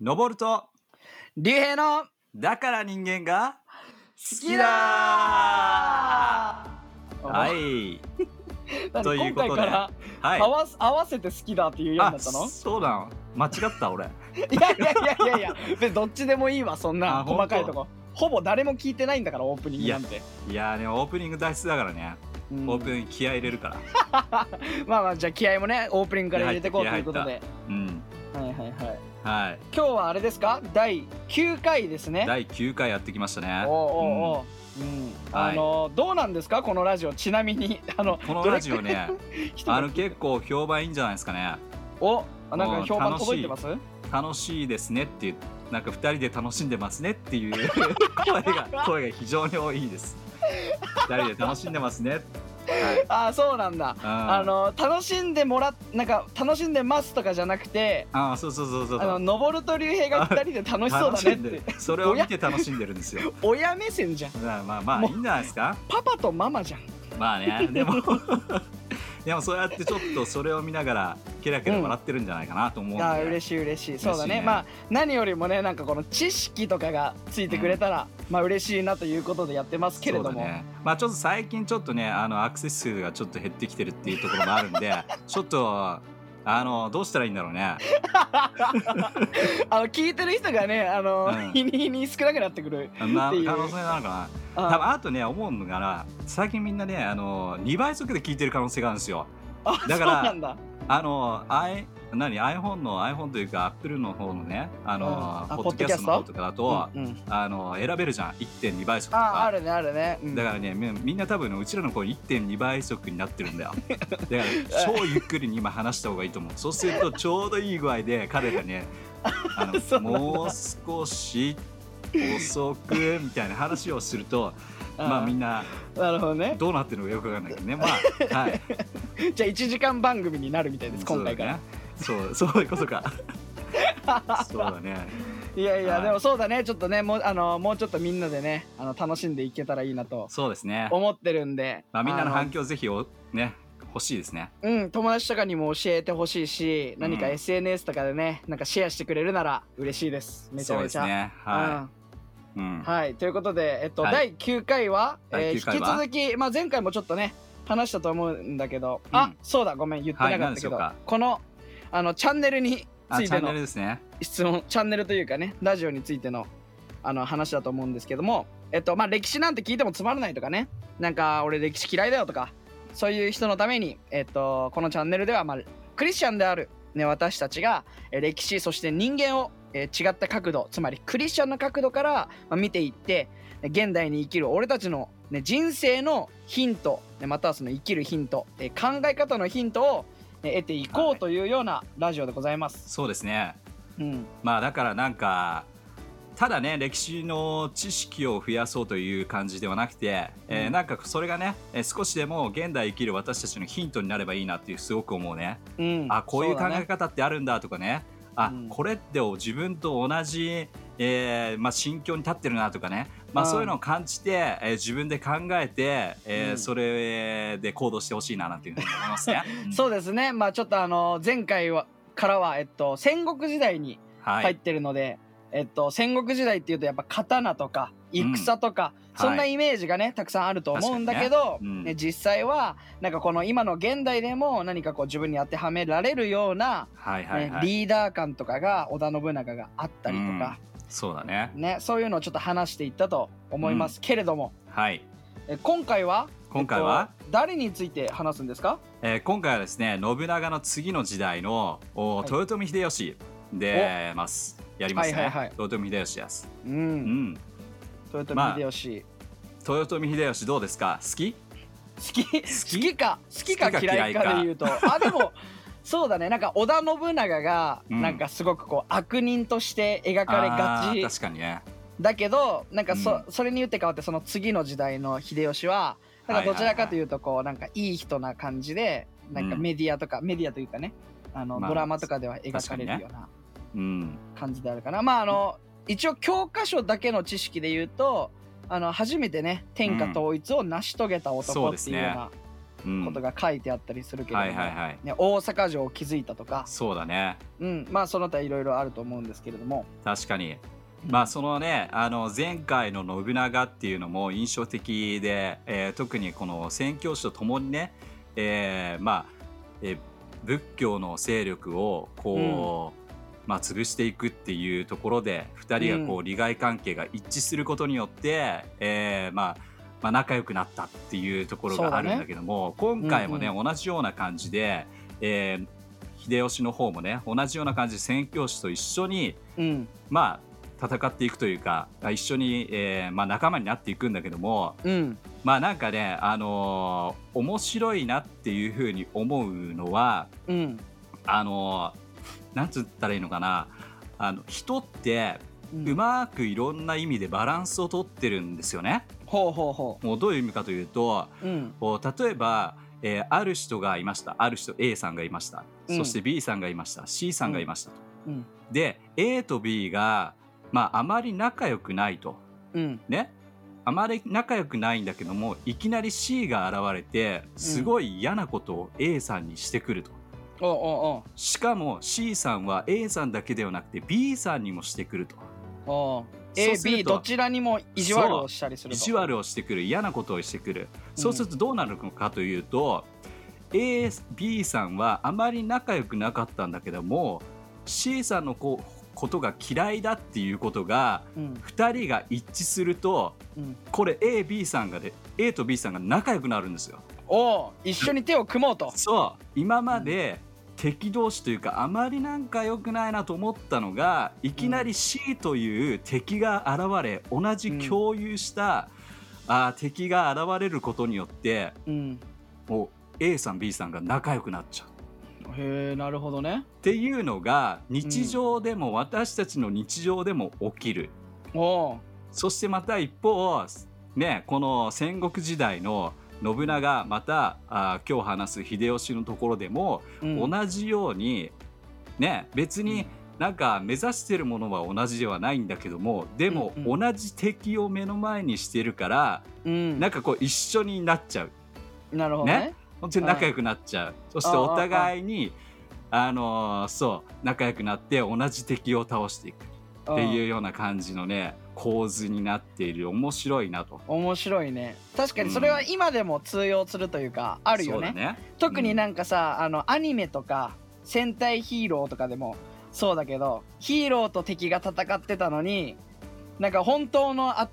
登ると竜兵のだから人間が好きだ はい。何ということではい。合わす合わせて好きだっていうようにあなったのそうだ間違った俺。いやいやいやいやいや。別にどっちでもいいわそんなあ細かいとこ。ほぼ誰も聞いてないんだからオープニングなんて、いやーねオープニング大好きだからね、うん。オープニング気合い入れるから。まあまあじゃあ気合もねオープニングから入れていこうということで。うんはい。はい今日はあれですか？第9回ですね。第9回やってきましたね。おうおうおう、うん。はい。あのどうなんですか？このラジオ。ちなみに あのこのラジオね あの結構評判いいんじゃないですかね。おあなんか評判届いてます？楽しいですねっていうなんか2人で楽しんでますねっていう 声が声が非常に多いです。2人で楽しんでますね。はいああそうなんだ。ああの楽しんでもらっなんか楽しんでますとかじゃなくてあそうそうそうそうあの登ると竜兵が2人で楽しそうだねって。それを見て楽しんでるんですよ。親目線じゃん。まあまあまあもいういんじゃないですか？パパとママじゃん。まあねでもでもそうやってちょっとそれを見ながらケラケラ笑ってるんじゃないかなと思うんで、あー嬉しい嬉しい。そうだね。ねまあ何よりもねなんかこの知識とかがついてくれたら、まあ嬉しいなということでやってますけれども、そうだね、まあちょっと最近ちょっとねあのアクセス数がちょっと減ってきてるっていうところもあるんでちょっとあのどうしたらいいんだろうね。あの聞いてる人がねあの、うん。日に日に少なくなってくるなっていう。可能性なのかな。多分ああとね思うのがな最近みんなねあの2倍速で聞いてる可能性があるんですよ。あだからあの I 何？iPhone の iPhone というか Apple の方のねあの、うん。あポッドキャストの方とかだと、うんうん。あの選べるじゃん。1.2倍速とか。ああるねあるね、うん。だからねみみんな多分うちらの声1.2倍速になってるんだよ。だから超ゆっくりに今話した方がいいと思う。そうするとちょうどいい具合で彼がねあの もう少し遅くみたいな話をするとまあみんななるほどね。どうなってるのかよくわかんないけどね。まあはい。じゃあ1時間番組になるみたいです今回から、そうそういうことか。そうだね。いやいや、はい。でもそうだね。ちょっとねもうあのもうちょっとみんなでねあの楽しんでいけたらいいなとそうですね。思ってるんで、まあみんなのあ反響ぜひおね欲しいですね。うん友達とかにも教えてほしいし何かうん。SNS とかでねなんかシェアしてくれるなら嬉しいです。めちゃめちゃ。そうですね。はうん。い、うん。はい。ということで、えっとはい。第9回は、えー第9回は？引き続き、まあ、前回もちょっとね話したと思うんだけど、あうん。そうだごめん言ってなかったけど、はい何でしょうか。このあのチャンネルについてのルですね。質問チャンネルというかねラジオについてのあの話だと思うんですけどもえっとまあ歴史なんて聞いてもつまらないとかねなんか俺歴史嫌いだよとかそういう人のためにえっとこのチャンネルではまあクリスチャンである、ね、私たちがえ歴史そして人間をえー違った角度つまりクリスチャンの角度から、まあ、見ていって現代に生きる俺たちの、ね、人生のヒントねまたはその生きるヒント、えー考え方のヒントを、ね得ていこうというようなラジオでございます。そうですね。うん。まあだからなんかただね歴史の知識を増やそうという感じではなくて、えーうん。なんかそれがね、えー少しでも現代生きる私たちのヒントになればいいなっていうすごく思うね、うん、あこういう考え方ってあるんだとかね。あ、うん。これって自分と同じ、えーまあ、心境に立ってるなとかね、まあ、うんそういうのを感じて、えー自分で考えて、えーうん。それで行動してほしいななんていうふうに思いますね。うん。そうですね。まあちょっとあの前回はからは、えっと、戦国時代にはい、入ってるので、えっと、戦国時代っていうとやっぱ刀とか戦とか、うんそんなイメージがねたくさんあると思うんだけど、ね。うん。ね実際はなんかこの今の現代でも何かこう自分に当てはめられるような、はいはいねはい、リーダー感とかが織田信長があったりとか、そうだね。ね、そういうのをちょっと話していったと思います。けれども、はい。え今回は？今回は、えっと誰について話すんですか？えー今回はですね信長の次の時代のおはい。豊臣秀吉でます。やりますね、はいはいはい。豊臣秀吉です、ううん。ん、豊まあ臣秀吉、豊臣秀吉どうですか？好き？好き？好き？か？好きか好きか。嫌いかで言うと。あでも そうだね。なんか織田信長がうん。なんかすごくこう悪人として描かれがち確かにね。だけどなんかそ,、うん。それによって変わってその次の時代の秀吉はなんかどちらかというとこうなんかいい人な感じでなんかうん。メディアとか、メディアというかねあの、まあドラマとかでは描かれるようなうん。感じであるかな、まああの一応教科書だけの知識で言うとあの初めてね天下統一を成し遂げた男っていうようなうんことが書いてあったりするけれども、はいはいはい。ね、大阪城を築いたとか、そうだね。うん、まあその他いろいろあると思うんですけれども、確かに。まあそのねあの前回の信長っていうのも印象的で、えー特にこの宣教師とともにね、えーまあ、えー仏教の勢力をこう、まあ、潰していくっていうところで2人がこうう利害関係が一致することによって、えーまあまあ、仲良くなったっていうところがあるんだけども、今回もね、う同じような感じで、えー秀吉の方もね同じような感じで宣教師と一緒にうん、まあ戦っていくというか一緒に、えーまあ、仲間になっていくんだけどもうん、まあなんかね、あのー面白いなっていうふうに思うのはうん、あのーなんつったらいいのかなあの人ってうん。うまくいろんな意味でバランスをとってるんですよね。ほうほうほもうどういう意味かというとう、うん、こう例えば、えーある人がいました。ある人 A さんがいました、うん。そして B さんがいました。C さんがいましたと。うん、で A と B が、まあ、あまり仲良くないと。うん、ね。あまり仲良くないんだけどもいきなり C が現れてすごい嫌なことを A さんにしてくると、おうおうしかも C さんは A さんだけではなくて B さんにもしてくると A、B とどちらにも意地悪をしたりすると。意地悪をしてくる嫌なことをしてくるそうするとどうなるのかというと、A、B さんはあまり仲良くなかったんだけども C さんのこうことが嫌いだっていうことがうん、2人が一致するとうん、これ AB さんがで A と B さんが仲良くなるんですよ。おう一緒に手を組もうと。そう今まで敵同士というかあまりなんか良くないなと思ったのがいきなり C という敵が現れ同じ共有した、あー敵が現れることによってうん、もう A さん B さんが仲良くなっちゃう。へえ、なるほどね。っていうのが日常でも、私たちの日常でも起きる。そしてまた一方ねこの戦国時代の信長またあ今日話す秀吉のところでも、うん、同じようにね別になんか目指してるものは同じではないんだけどもでも同じ敵を目の前にしてるから、うん、なんかこう一緒になっちゃう。なるほどね。ね？本当に仲良くなっちゃう。そしてお互いにあのーそう仲良くなって同じ敵を倒していくっていうような感じのね構図になっている面白いなと。うん面白いね。確かにそれは今でも通用するというか、あるよね。ね。特になんかさ、あのアニメとか戦隊ヒーローとかでもそうだけどヒーローと敵が戦ってたのになんか本当のあ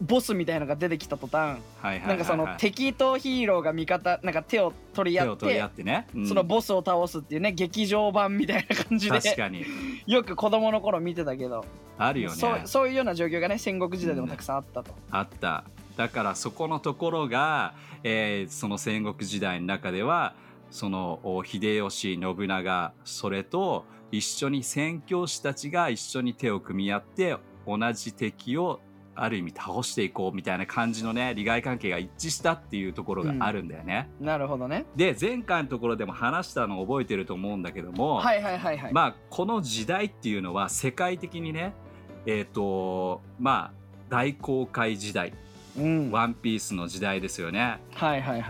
ボスみたいのが出てきた途端なんかその敵とヒーローが味方なんか手を取り合って合ってね、うん。そのボスを倒すっていうね劇場版みたいな感じで確かに。よく子供の頃見てたけど。あるよね。そうそういうような状況がね戦国時代でもたくさんあったと。あった。だからそこのところが、えーその戦国時代の中ではそのお秀吉信長それと一緒に宣教師たちが一緒に手を組み合って同じ敵をある意味倒していこうみたいな感じのね利害関係が一致したっていうところがあるんだよね。なるほどね。で前回のところでも話したのを覚えてると思うんだけども、はいはいはいはい。まあこの時代っていうのは世界的にねえっ、とまあ大航海時代うん、はワンピースの時代ですよね。いはいはい。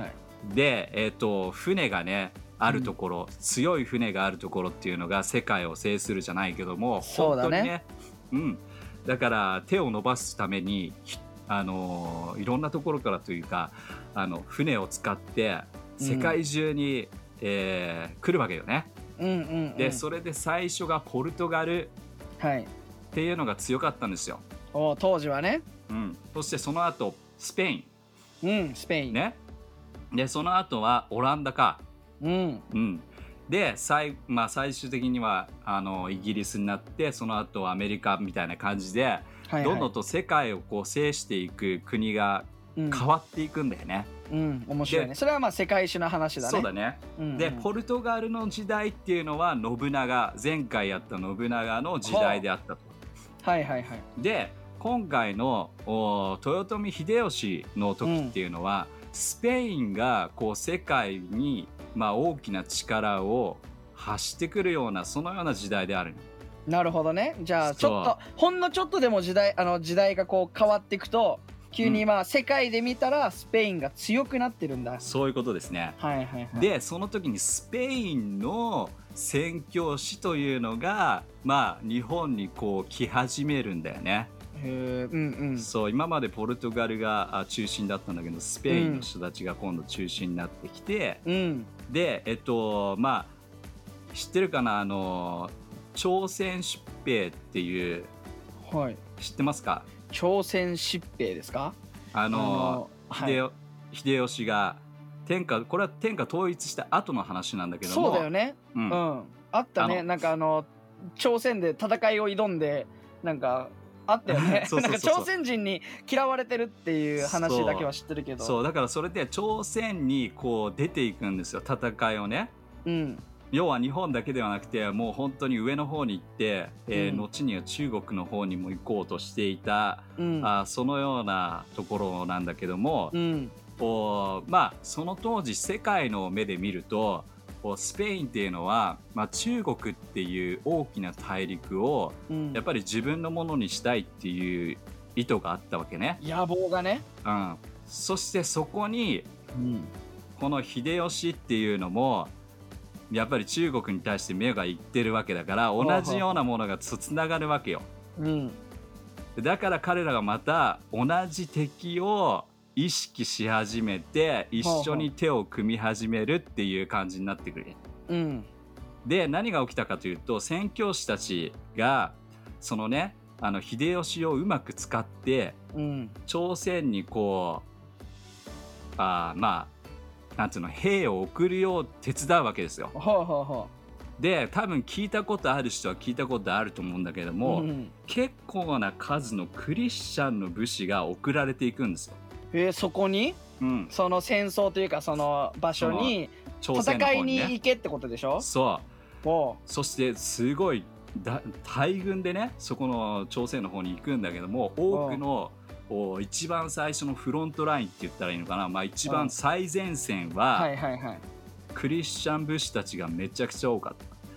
で、えっと船がねあるところ、強い船があるところっていうのが世界を制するじゃないけども本当にね、うん、だから手を伸ばすためにひあのーいろんなところからというかあの船を使って世界中に、えー来るわけよね。うんうん、うん。でそれで最初がポルトガルはい。っていうのが強かったんですよ。お当時はね。うん、そしてその後スペイうん、スペイン。ンねでその後はオランダか、うん。うん、で最,、まあ、最終的にはあのイギリスになってその後アメリカみたいな感じで、はい、はい。どんどんと世界をこう制していく国がうん、変わっていくんだよね。うん、面白いね。でそれはまあ世界史の話だね。そうだねうんでポルトガルの時代っていうのは信長前回やった信長の時代であったと。はいはいはい。で今回のお豊臣秀吉の時っていうのは、スペインがこう世界に、まあ、大きな力を発してくるようなそのような時代であるなるほどね。じゃあちょっとほんのちょっとでも時代あの時代がこう変わっていくと急にまあ世界で見たらスペインが強くなってるんだ。そういうことですね。はいはいはい。でその時にスペインの宣教師というのがまあ日本にこう来始めるんだよね。へーうんうん。そう今までポルトガルがあ中心だったんだけどスペインの人たちが今度中心になってきて、うんでえっとまあ知ってるかな？あの朝鮮出兵っていうはい。知ってますか？朝鮮疾病ですか？あのはい。秀秀吉が天下これは天下統一した後の話なんだけども。そうだよね。ううん。ん、あったね。なんかあの朝鮮で戦いを挑んでなんかあったよね。そうなんか朝鮮人に嫌われてるっていう話だけは知ってるけど。そう。だからそれで朝鮮にこう出ていくんですよ。戦いをね。うん。要は日本だけではなくてもう本当に上の方に行って、えーうん。後には中国の方にも行こうとしていた、うん。あーそのようなところなんだけども、うん。こうまあその当時世界の目で見るとこうスペインっていうのは、まあ、中国っていう大きな大陸をうん。やっぱり自分のものにしたいっていう意図があったわけね。野望がね。うん、そしてそこにうん。この秀吉っていうのもやっぱり中国に対して目がいってるわけだから同じようなものがつつながるわけよ。うん。だから彼らがまた同じ敵を意識し始めて一緒に手を組み始めるっていう感じになってくる。うんで何が起きたかというと宣教師たちがそのねあの秀吉をうまく使ってうん朝鮮にこうあーまあなんていうの兵を送るよう手伝うわけですよ。ほうほうほで多分聞いたことある人は聞いたことあると思うんだけども、うん結構な数のクリスチャンの武士が送られていくんですよ。えーそこにうん、その戦争というかその場所に戦い方に行けってことでしょ？そう。おそしてすごいだ大軍でねそこの朝鮮の方に行くんだけども多くのお一番最初のフロントラインって言ったらいいのかな、まあ、一番最前線ははいはいはい。クリスチャン武士たちがめちゃくちゃ多かっ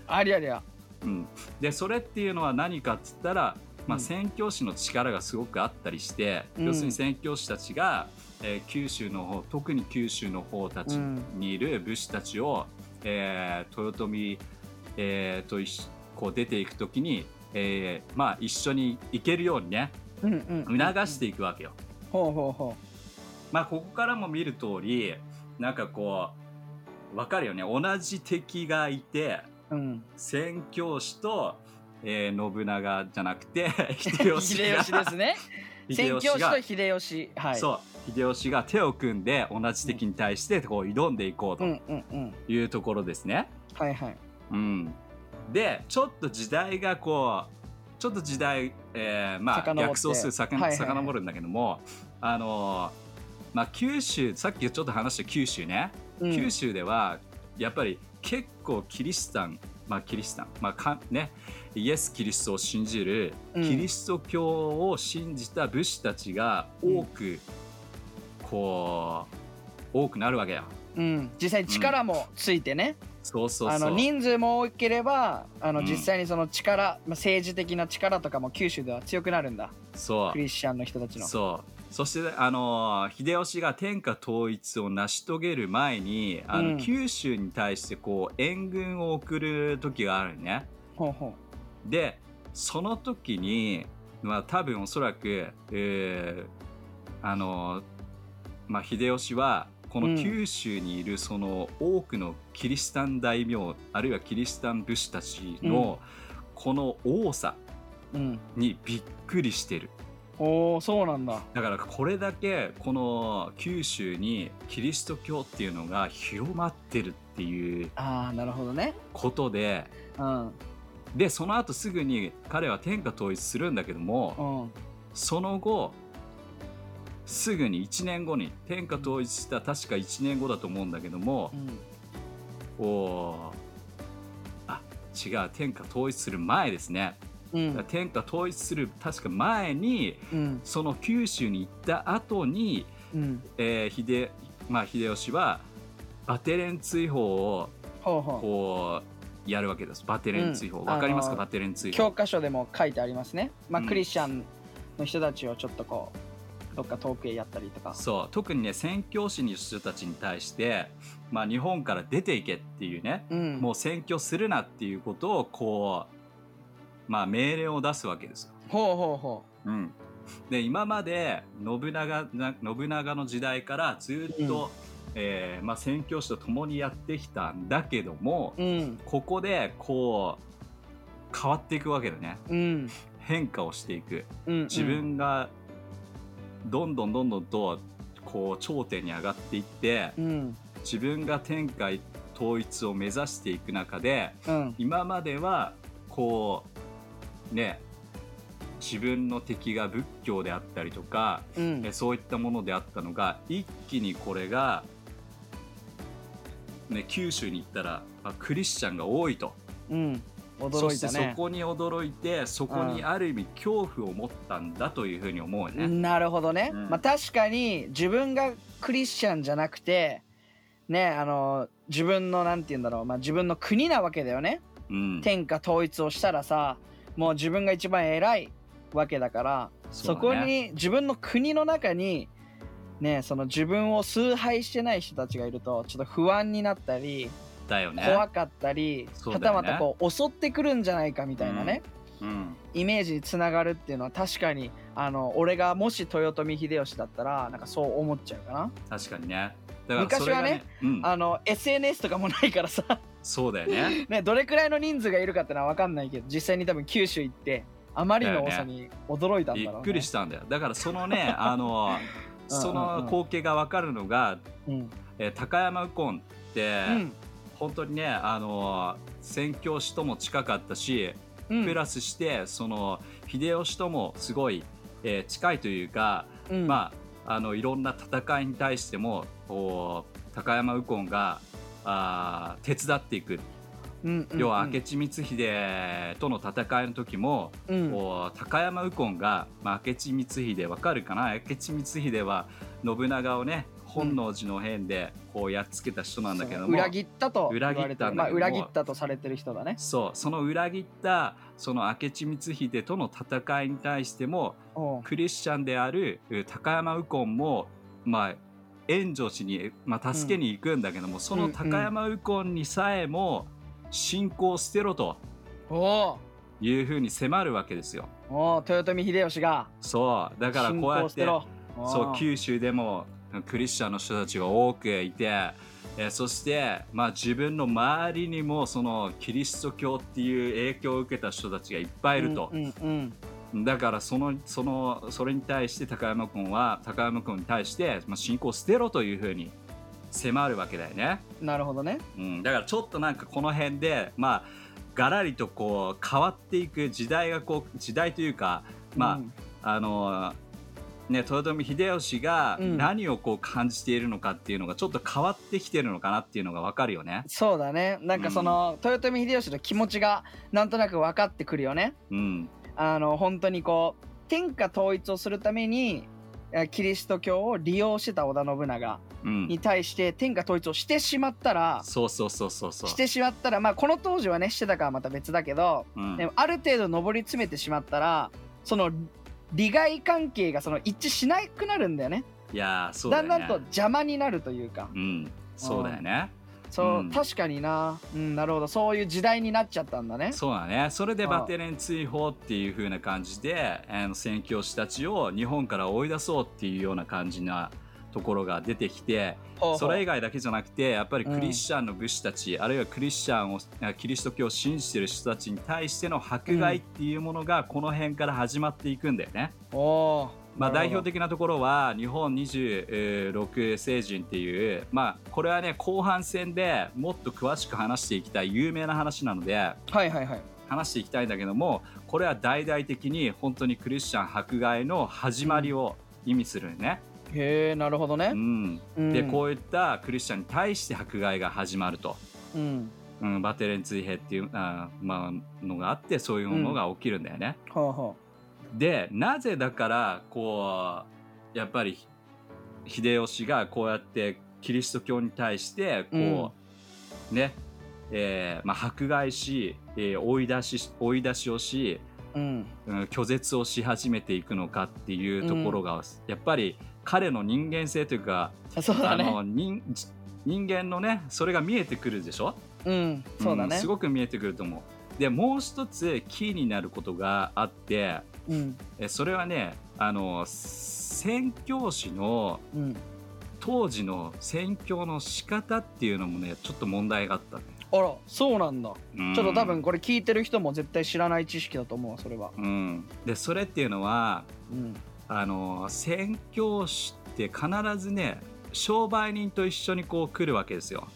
た。ありゃりゃ。うん、でそれっていうのは何かっつったら、まあ、うん。宣教師の力がすごくあったりして、うん。要するに宣教師たちが、えー九州の方特に九州の方たちにいる武士たちを、えー豊臣、えーとこう出ていく時に、えーまあ、一緒に行けるようにねうんうん促していくわけよ。ほうほうほまあ、ここからも見る通りなんかこう分かるよね。同じ敵がいてううん。宣教師と、えー信長じゃなくて 秀吉秀が吉ですね。宣教師と秀吉はい。そう。秀吉が手を組んで同じ敵に対してこう挑んでいこううんうんうん。というところですね。はいはい。うん、でちょっと時代がこうちょっと時代、えーまあ逆走するさかはいはいはい。遡るんだけども、あのーまあ九州さっきちょっと話した九州ね、うん。九州ではやっぱり結構キリシタンまあキリシタン。まあかね。イエス・キリストを信じるうん。キリスト教を信じた武士たちが多く、こう多くなるわけよ。うん。実際に力もついてね。そうそう。あの人数も多ければあのうん。実際にその力まあ政治的な力とかも九州では強くなるんだ。そう。クリスチャンの人たちの。そうそしてあの秀吉が天下統一を成し遂げる前にあの、うん。九州に対してこう援軍を送る時があるね。ほうほでその時に、まあ、多分おそらく、えーあのまあ、秀吉はこうん。の九州にいるその多くのキリシタン大名、あるいはキリシタン武士たちのこの多さううん。にびっくりしてる。おおそうなんだ。だからこれだけこの九州にキリスト教っていうのが広まってるっていうああなるほどね。ことでうん。でその後すぐに彼は天下統一するんだけどもうん。その後すぐに1年後に天下統一した確か1年後だと思うんだけどもうん。おーあ違う天下統一する前ですねうん。天下統一する確か前にうん。その九州に行った後にうん。えー秀まあ、秀吉はバテレン追放をほうほう。こうやるわけです。バテレン追放。うん。わ、かりますか？バテレン追放。教科書でも書いてありますね。まあうん。クリスチャンの人たちをちょっとこうどっか遠くへやったりとか。そう。特にね宣教師の人たちに対して、まあ、日本から出ていけっていうね、うん。もう宣教するなっていうことをこう、まあ、命令を出すわけですよ。ほうほうほう。ん、で今まで信長な信長の時代からずっと、えーまあ、宣教師と共にやってきたんだけども、ううん。ここでこう変わっていくわけだね。うん。変化をしていく。うん自分がどんどんどんどんとこう頂点に上がっていってうん。自分が天下統一を目指していく中でうん。今まではこうね自分の敵が仏教であったりとかうん。えそういったものであったのが一気にこれが、ね、九州に行ったらあクリスチャンが多いと。うん。そしてそこに驚いてそこにある意味恐怖を持ったんだというふうに思うよね。なるほどね、うん。まあ確かに自分がクリスチャンじゃなくてねあの自分のなんて言うんだろう、まあ、自分の国なわけだよね。うん、天下統一をしたらさもう自分が一番偉いわけだからそこに自分の国の中にねその自分を崇拝してない人たちがいるとちょっと不安になったりだよね。怖かったり、はたまたこう襲ってくるんじゃないかみたいなね、うん。イメージにつながるっていうのは確かにあの俺がもし豊臣秀吉だったらなんかそう思っちゃうかな、確かにね。昔はね、うん、あの SNS とかもないからさ、そうだよね。ね、どれくらいの人数がいるかってのは分かんないけど実際に多分九州行ってあまりの多さに驚いたんだろう、ね、びっくりしたんだよ。だからそのね、あの、その光景がわかるのが、うん。えー高山右近って、うん。本当にね、あの宣教師とも近かったし、うん。プラスしてその秀吉ともすごい、えー近いというか、うん。まああのいろんな戦いに対しても高山右近があー手伝っていく、うんうん要は明智光秀との戦いの時も、うん。高山右近が、まあ、明智光秀わかるかな？明智光秀は信長をね本能寺の変でこうやっつけた人なんだけども、裏切ったと裏切ったまあ、裏切ったとされてる人だね。そうその裏切ったその明智光秀との戦いに対してもクリスチャンであるう高山右近もまあ援助しに、まあ、助けに行くんだけども、その高山右近にさえも信仰を捨てろというふうに迫るわけですよ。おう豊臣秀吉が。そう。だからこうやってそう九州でもクリスチャンの人たちが多くいて、えーそして、まあ、自分の周りにもそのキリスト教っていう影響を受けた人たちがいっぱいいると。うんうんだからそのそのそれに対して高山君は高山君に対して、まあ、信仰を捨てろというふうに迫るわけだよね、うんなるほどね。うん、だからちょっとなんかこの辺でまあがらりとこう変わっていく時代がこう時代というかまあ、うん。あのね豊臣秀吉がうん。何をこう感じているのかっていうのがちょっと変わってきてるのかなっていうのがわかるよね。そうだね。なんかその、豊臣秀吉の気持ちがなんとなく分かってくるよね。うん、あの本当にこう天下統一をするためにえキリスト教を利用してた織田信長うんに、対して天下統一をしてしまったらそうそうそうそうそう。してしまったらまあこの当時はねしてたかはまた別だけど、うんでもある程度上り詰めてしまったらその利害関係がその一致しなくなるんだよねいやーそうだよね。だんだんと邪魔になるというかうん、そうだよね。そう、うん。確かにな。うんなるほど。そういう時代になっちゃったんだね。そうだね。それであバテレン追放っていう風な感じで、あの宣教師たちを日本から追い出そうっていうような感じなところが出てきて、それ以外だけじゃなくて、やっぱりクリスチャンの武士たち、あるいはクリスチャンを、あキリスト教を信じてる人たちに対しての迫害っていうものがこの辺から始まっていくんだよね。おーまあ、代表的なところは日本26星人っていう、まあ、これはね後半戦でもっと詳しく話していきたい有名な話なのではいはいはい。話していきたいんだけどもこれは大々的に本当にクリスチャン迫害の始まりを意味するね。へえなるほどね。う、ん。うん。でこういったクリスチャンに対して迫害が始まると。うん。うん、バテレン追兵っていうあ、まあのがあってそういうものが起きるんだよね。ほうほでなぜだからこうやっぱり秀吉がこうやってキリスト教に対してこう、ね、えーまあ、迫害し、えー追い出し追い出しをしうん。うん拒絶をし始めていくのかっていうところが、やっぱり彼の人間性というか、そうだあのね人人間のねそれが見えてくるでしょ？うんそうだね。んすごく見えてくると思う。でもう一つキーになることがあってうん。えそれはねあの宣教師のうん。当時の宣教の仕方っていうのもねちょっと問題があったね。あらそうなんだ。うん。ちょっと多分これ聞いてる人も絶対知らない知識だと思うわそれは。うん、でそれっていうのはうん。あの宣教師って必ずね商売人と一緒にこう来るわけですよ。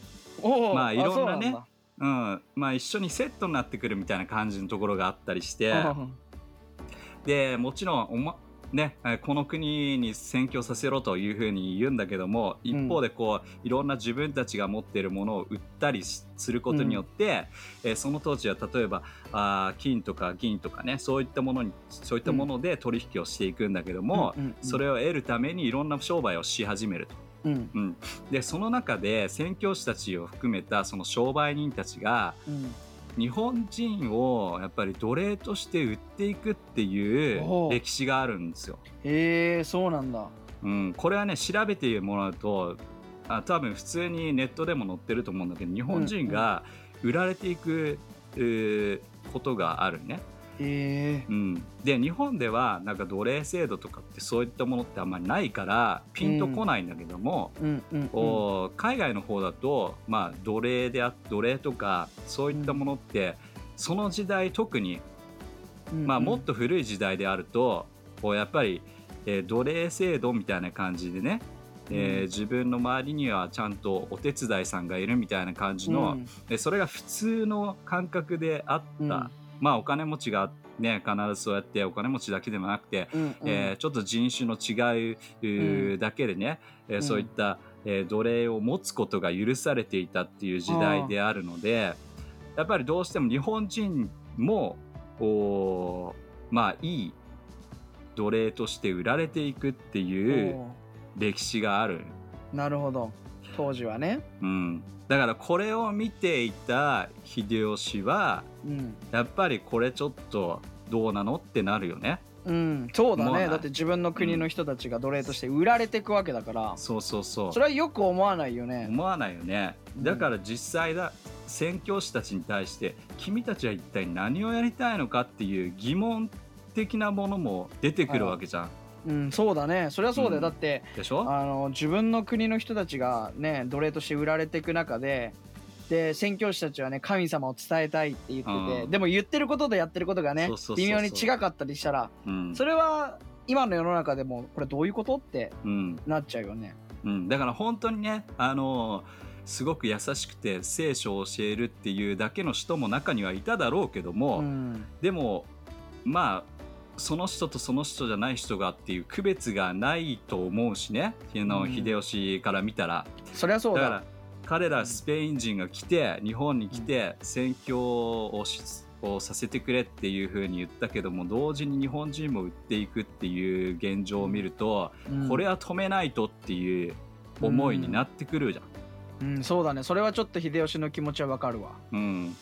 まあいろんなねそううん、まあ一緒にセットになってくるみたいな感じのところがあったりしてなんだでもちろんお、まね、えこの国に宣教させろというふうに言うんだけども一方でこう、いろんな自分たちが持っているものを売ったりすることによって、えーその当時は例えばあー金とか銀とかねそういったものにそういったもので取引をしていくんだけども、うんうんうん。それを得るためにいろんな商売をし始めると。うん。うん、でその中で宣教師たちを含めたその商売人たちがうん日本人をやっぱり奴隷として売っていくっていう歴史があるんですよ。へえそうなんだうん、これはね調べてもらうとあ多分普通にネットでも載ってると思うんだけど日本人が売られていく、えーことがあるね。へえうん、で日本ではなんか奴隷制度とかってそういったものってあんまりないからピンとこないんだけども、うん。うん。うん。お海外の方だと、まあ、奴隷であ奴隷とかそういったものって、その時代特に、うん。まあ、もっと古い時代であるとこうやっぱり、えー奴隷制度みたいな感じでね、えーうん。自分の周りにはちゃんとお手伝いさんがいるみたいな感じの、うん。でそれが普通の感覚であった、うんまあお金持ちがね必ずそうやってお金持ちだけでもなくて、うんうん。えーちょっと人種の違ううーうんだけでね、えーうん。そういった、えー奴隷を持つことが許されていたっていう時代であるのでやっぱりどうしても日本人もおーまあいい奴隷として売られていくっていうお歴史がある。ーなるほど当時はね。うん、だからこれを見ていた秀吉はうん。やっぱりこれちょっとどうなのってなるよね。うん。そうだね。だって自分の国の人たちが奴隷として売られていくわけだから。そうそうそう。それはよく思わないよね。思わないよね。うん。だから実際だ宣教師たちに対して君たちは一体何をやりたいのかっていう疑問的なものも出てくるわけじゃん。うんそうだね。それはそうだよ、うん。だってでしょ？あの自分の国の人たちがね奴隷として売られていく中でで宣教師たちはね神様を伝えたいって言ってて、うん。でも言ってることとやってることがね微妙に違かったりしたらうん。それは今の世の中でもこれどういうこと？ってうん。なっちゃうよね。うん、だから本当にねあのすごく優しくて聖書を教えるっていうだけの人も中にはいただろうけども、うん。でもまあその人とその人じゃない人がっていう区別がないと思うしね。うん。秀吉から見たら、そりゃそうだ。だから彼らスペイン人が来て日本に来て宣教をしをさせてくれっていうふうに言ったけども同時に日本人も売っていくっていう現状を見ると、うん。これは止めないとっていう思いになってくるじゃん。うん、そうだね。それはちょっと秀吉の気持ちはわかるわ。うん、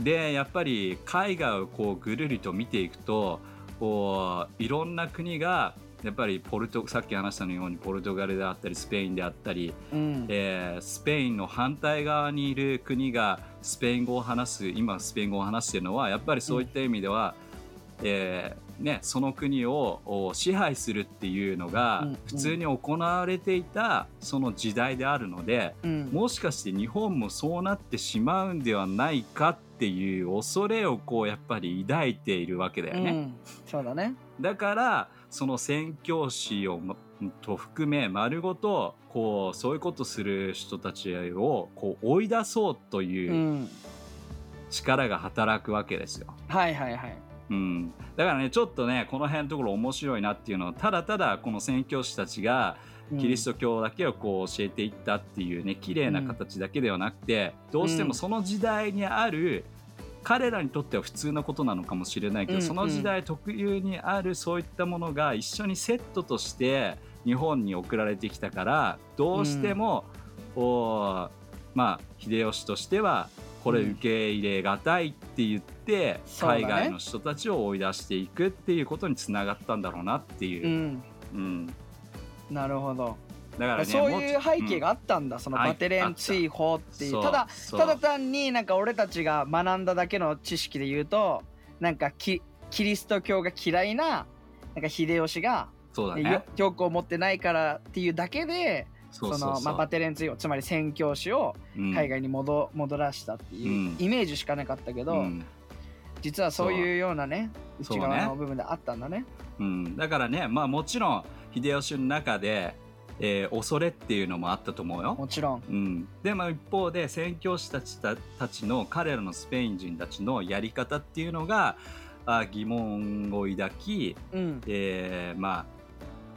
でやっぱり海外をこうぐるりと見ていくとこういろんな国がやっぱりポルトさっき話したようにポルトガルであったりスペインであったり、うん。えースペインの反対側にいる国がスペイン語を話す今スペイン語を話しているのはやっぱりそういった意味では、えーね、その国をお支配するっていうのがうん。普通に行われていたその時代であるので、うん。もしかして日本もそうなってしまうんではないかっていう恐れをこうやっぱり抱いているわけだよね。うん、そうだね。だからその宣教師をもと含め丸ごとこうそういうことする人たちをこう追い出そうとういうん、力が働くわけですよ。はいはいはい。うん、だからねちょっとねこの辺のところ面白いなっていうのはただただこの宣教師たちがうんキリスト教だけをこう教えていったっていうね綺麗な形だけではなくて、どうしてもその時代にある彼らにとっては普通のことなのかもしれないけど、うんその時代特有にあるそういったものが一緒にセットとして日本に送られてきたからどうしても、おまあ秀吉としてはこれ受け入れがたいって言って、そうだね。海外の人たちを追い出していくっていうことにつながったんだろうなっていう。う、ん。うん。なるほどだからねそういう背景があったんだ、そのはいバテレン追放っていう。そうた。だそう。ただ単になんか俺たちが学んだだけの知識で言うとなんかキキリスト教が嫌いななんか秀吉が、ねよそうだね。教皇を持ってないからっていうだけでそうそうそう。のまあ、バテレン追放つまり宣教師をうん。海外に戻,、戻らしたっていううん。イメージしかなかったけど、うん。実はそういうようなねそう内側の部分であったんだね。うん、だからねまあもちろん秀吉の中で、えー恐れっていうのもあったと思うよ。もちろん。うん、でも一方で宣教師たちたたちの彼らのスペイン人たちのやり方っていうのがあ疑問を抱き、うん。えーまあ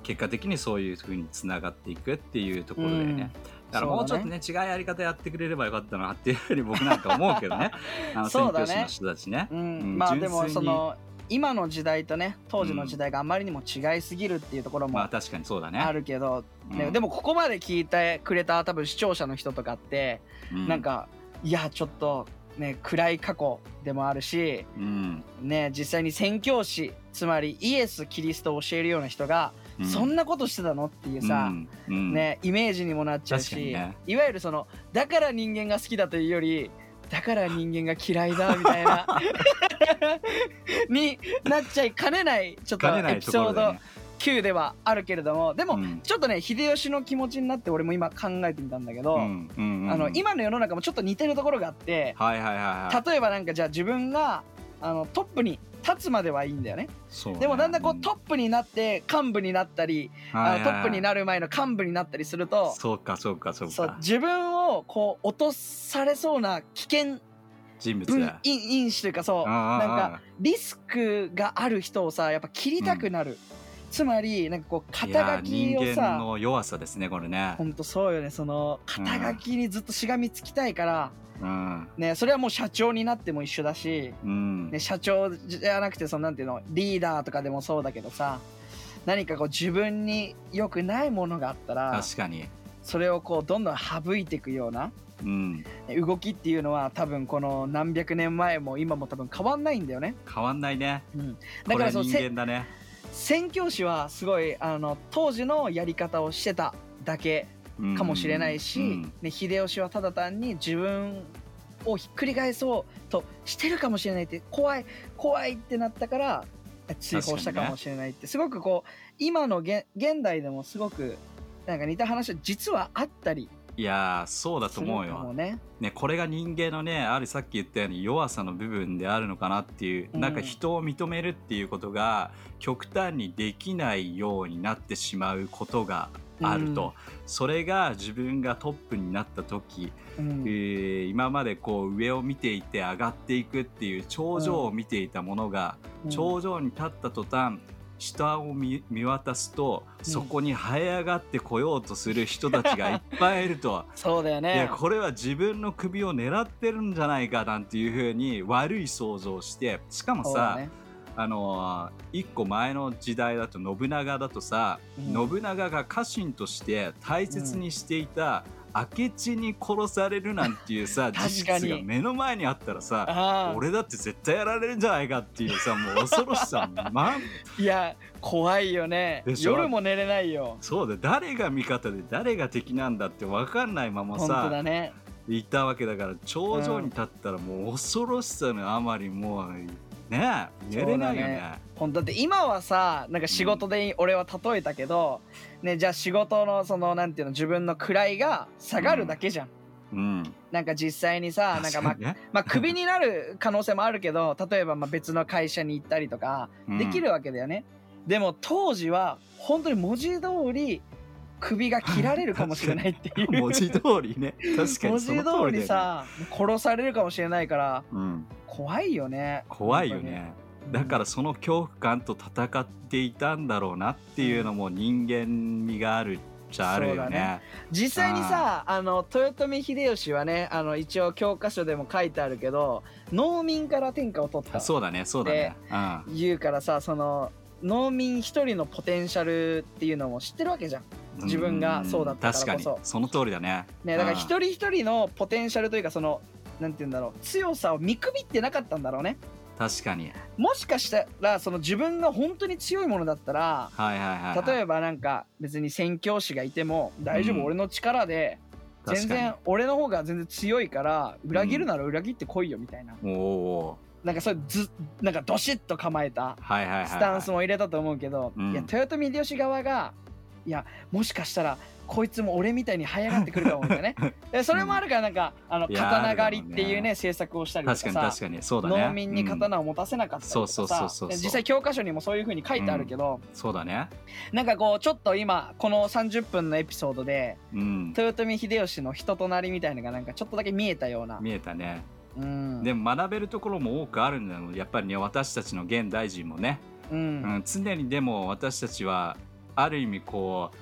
結果的にそういうふうにつながっていくっていうところだよね。だからもうちょっとね違うやり方やってくれればよかったなっていうふうに僕なんか思うけどねあの宣教師の人たちね。うんうんまあでもその今の時代とね当時の時代があまりにも違いすぎるっていうところもまあ確かにそうだね。あるけど、ねうん。でもここまで聞いてくれた多分視聴者の人とかって、うなん、かいやちょっとね暗い過去でもあるしうん。ね実際に宣教師つまりイエス・キリストを教えるような人が、うん。そんなことしてたのっていうさ、うん。うん。ね、イメージにもなっちゃうし、ね。いわゆるそのだから人間が好きだというよりだから人間が嫌いだみたいな になっちゃいかねないちょっとエピソードころだよね。9ではあるけれどもでも、うんちょっとね秀吉の気持ちになって俺も今考えてみたんだけど、あの今の世の中もちょっと似てるところがあって。例えばなんかじゃあ自分があのトップに立つまではいいんだよねねでもだんだんこうトップになって幹部になったり、あのトップになる。る前の幹部になったりするとそうかそうかそうか。自分をこう落とされそうな危険人物分だ。因因子というかそうななんかリスクがある人をさやっぱ切りたくなる、つまりなんかこう肩書き人間をさの弱さですねこれねほ。んとそうよねその肩書きにずっとしがみつきたいから、うんねそれはもう社長になっても一緒だし、うんね、社長じゃなくてそのなんていうのリーダーとかでもそうだけどさ何かこう自分に良くないものがあったら確かに。それをこうどんどん省いていくようなうんね動きっていうのは多分この何百年前も今も多分変わんないんだよね。変わんないね。うん、だからそうせ間だね。宣教師はすごいあの当時のやり方をしてただけかもしれないし、うんね、秀吉はただ単に自分をひっくり返そうとしてるかもしれないって怖い怖いってなったから追放したかもしれないって、すごくこう今の現現代でもすごくなんか似た話は実はあったりいやーそうだと思うよ。ね。ねこれが人間のねあるさっき言ったように弱さの部分であるのかなっていう、うん。なんか人を認めるっていうことが極端にできないようになってしまうことがあると、それが自分がトップになった時、うん。えー今までこう上を見ていて上がっていくっていう頂上を見ていたものが、うん。頂上に立った途端下を見見渡すとうんそこに這い上がってこようとする人たちがいっぱいいると。そうだよいやね。これは自分の首を狙ってるんじゃないかなんていうふうに悪い想像をしてしかもさ、ねあのー一個前の時代だと信長だとさ、うん信長が家臣として大切にしていた明智に殺されるなんていうさ 事実が目の前にあったらさ俺だって絶対やられるんじゃないかっていうさもう恐ろしさまん いや怖いよね。夜も寝れないよ。そうだ誰が味方で誰が敵なんだって分かんないまま本当さだね。いたわけだから頂上に立ったらもう恐ろしさのあまりもうね寝れないよね。ほんだって今はさなんか仕事で俺は例えたけど、ねじゃあ仕事のそのなんていうの自分の位が下がるだけじゃん、うん。なんか実際にさなんかまあねまあクビになる可能性もあるけど例えばまあ別の会社に行ったりとかうん。できるわけだよね、でも当時は本当に文字通り首が切られるかもしれないっていう。文字通りね。確かに文字通りさ殺されるかもしれないからうん、怖いよね。怖いよね。だからその恐怖感と戦っていたんだろうなっていうのも人間味があるっちゃあるよね。ね。実際にさあの豊臣秀吉はねあの一応教科書でも書いてあるけど農民から天下を取ったそうだねそうだね、言うからさその農民一人のポテンシャルっていうのも知ってるわけじゃん。うん、自分がそうだったからこそ。確かに。その通りだね。ね、だからうん。一人一人のポテンシャルというかそのなんて言うんだろう。強さを見くびってなかったんだろうね。確かに。もしかしたらその自分が本当に強いものだったらはいはいはい、はい、例えばなんか別に宣教師がいても大丈夫、うん。俺の力で全然俺の方が全然強いから裏切るなら裏切ってこいよみたいな、におおなんかそういうずなんかドシッと構えたスタンスも入れたと思うけど、うん。いや豊臣秀吉側がいやもしかしたらこいつも俺みたいに這い上がってくるかもみたいなね。でそれもあるからなんかあの刀狩りっていうねね。政策をしたりとかさ確かに確かに。そうだね。農民に刀を持たせなかったりとか実際教科書にもそういう風に書いてあるけど、うん。そうだね。なんかこうちょっと今この30分のエピソードでうん。豊臣秀吉の人となりみたいなのがなんかちょっとだけ見えたような、見えたね。うん、でも学べるところも多くあるんだよ。やっぱりね私たちの現代人もね、ううんん、常にでも私たちはある意味こう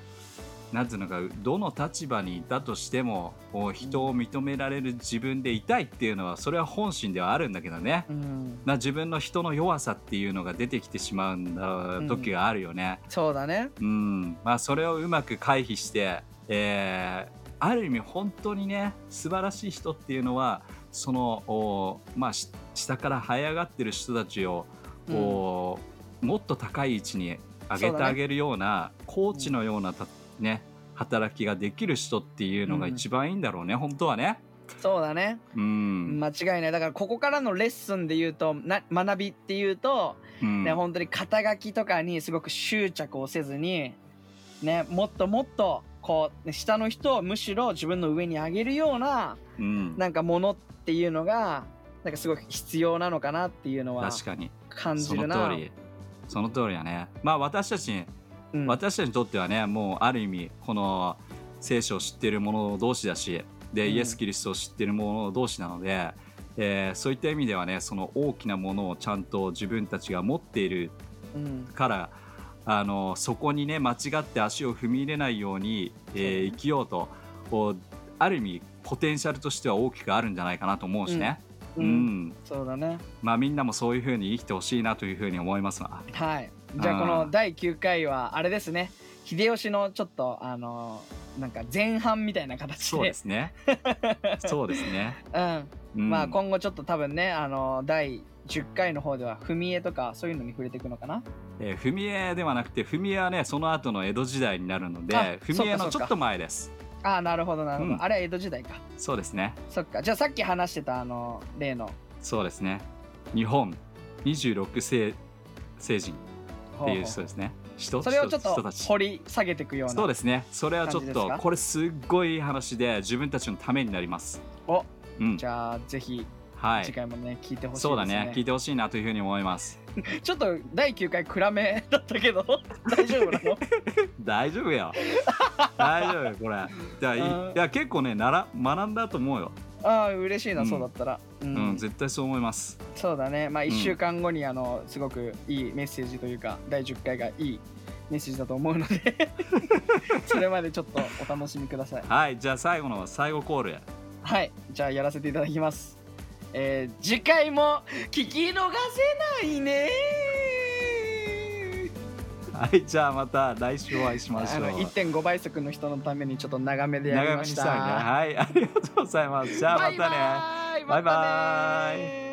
なんていうのかどの立場にいたとしても人を認められる自分でいたいっていうのはそれは本心ではあるんだけどね。うん、な自分の人の弱さっていうのが出てきてしまうんだん時があるよね。そうだね。うん。まあ、それをうまく回避して、えーある意味本当にね素晴らしい人っていうのはその、おまあ、し下から這い上がってる人たちを、こうもっと高い位置に上げてあげるようなコーチのようなた、ね、働きができる人っていうのが一番いいんだろうね、本当はね。そうだね。うん。間違いない。だからここからのレッスンで言うとな学びっていうと、うん。ね本当に肩書きとかにすごく執着をせずにねもっともっとこうね下の人をむしろ自分の上に上げるようなうん。なんかものっていうのがなんかすごく必要なのかなっていうのは確かに。感じそるな。の通り。その通りやね。まあ私たちうん。私たちにとってはねもうある意味この聖書を知っている者同士だしで、うん。イエス・キリストを知っている者同士なので、えーそういった意味ではねその大きなものをちゃんと自分たちが持っているうん。からあのそこにね間違って足を踏み入れないように、えー生きようとこうある意味ポテンシャルとしては大きくあるんじゃないかなと思うしね、ううん。ん。そうだね。まあ、みんなもそういうふうに生きてほしいなというふうに思いますわ。はいじゃあこの第9回はあれですね。秀吉のちょっとあのなんか前半みたいな形で。そうですね。そうですね。うん。うん。まあ今後ちょっと多分ねあの第10回の方では踏み絵とかそういうのに触れていくのかな。えー、踏み絵ではなくて踏み絵はねその後の江戸時代になるのあで踏み絵のちょっと前です。ああなるほどなるほど、うん。あれは江戸時代か。そうですね。そっか。じゃあさっき話してたあの例の。そうですね。日本26世星人っていう人ですね。人それをちょっと掘り下げていくような。そうですね。それはちょっとこれすっごい話で自分たちのためになります。おうん。じゃあぜひはい。次回もね、聞いてほしいね。そうだね。聞いてほしいなというふうに思います。ちょっと第9回暗めだったけど。大丈夫なの？大丈夫よ。大丈夫よこれ。じゃあいや結構ねなら学んだと思うよああ嬉しいな、うん。そうだったら、うん。うん、絶対そう思います。そうだね。まあん。1週間後にあのすごくいいメッセージというか第10回がいいメッセージだと思うので それまでちょっとお楽しみください。はいじゃあ最後の最後コールはいじゃあやらせていただきます。えー、次回も聞き逃せないねはい、じゃあまた来週お会いしましょう。あの1.5倍速の人のためにちょっと長めでやり長めましたにしたいね。はい、ありがとうございます。じゃあまたね。バイバイバイバ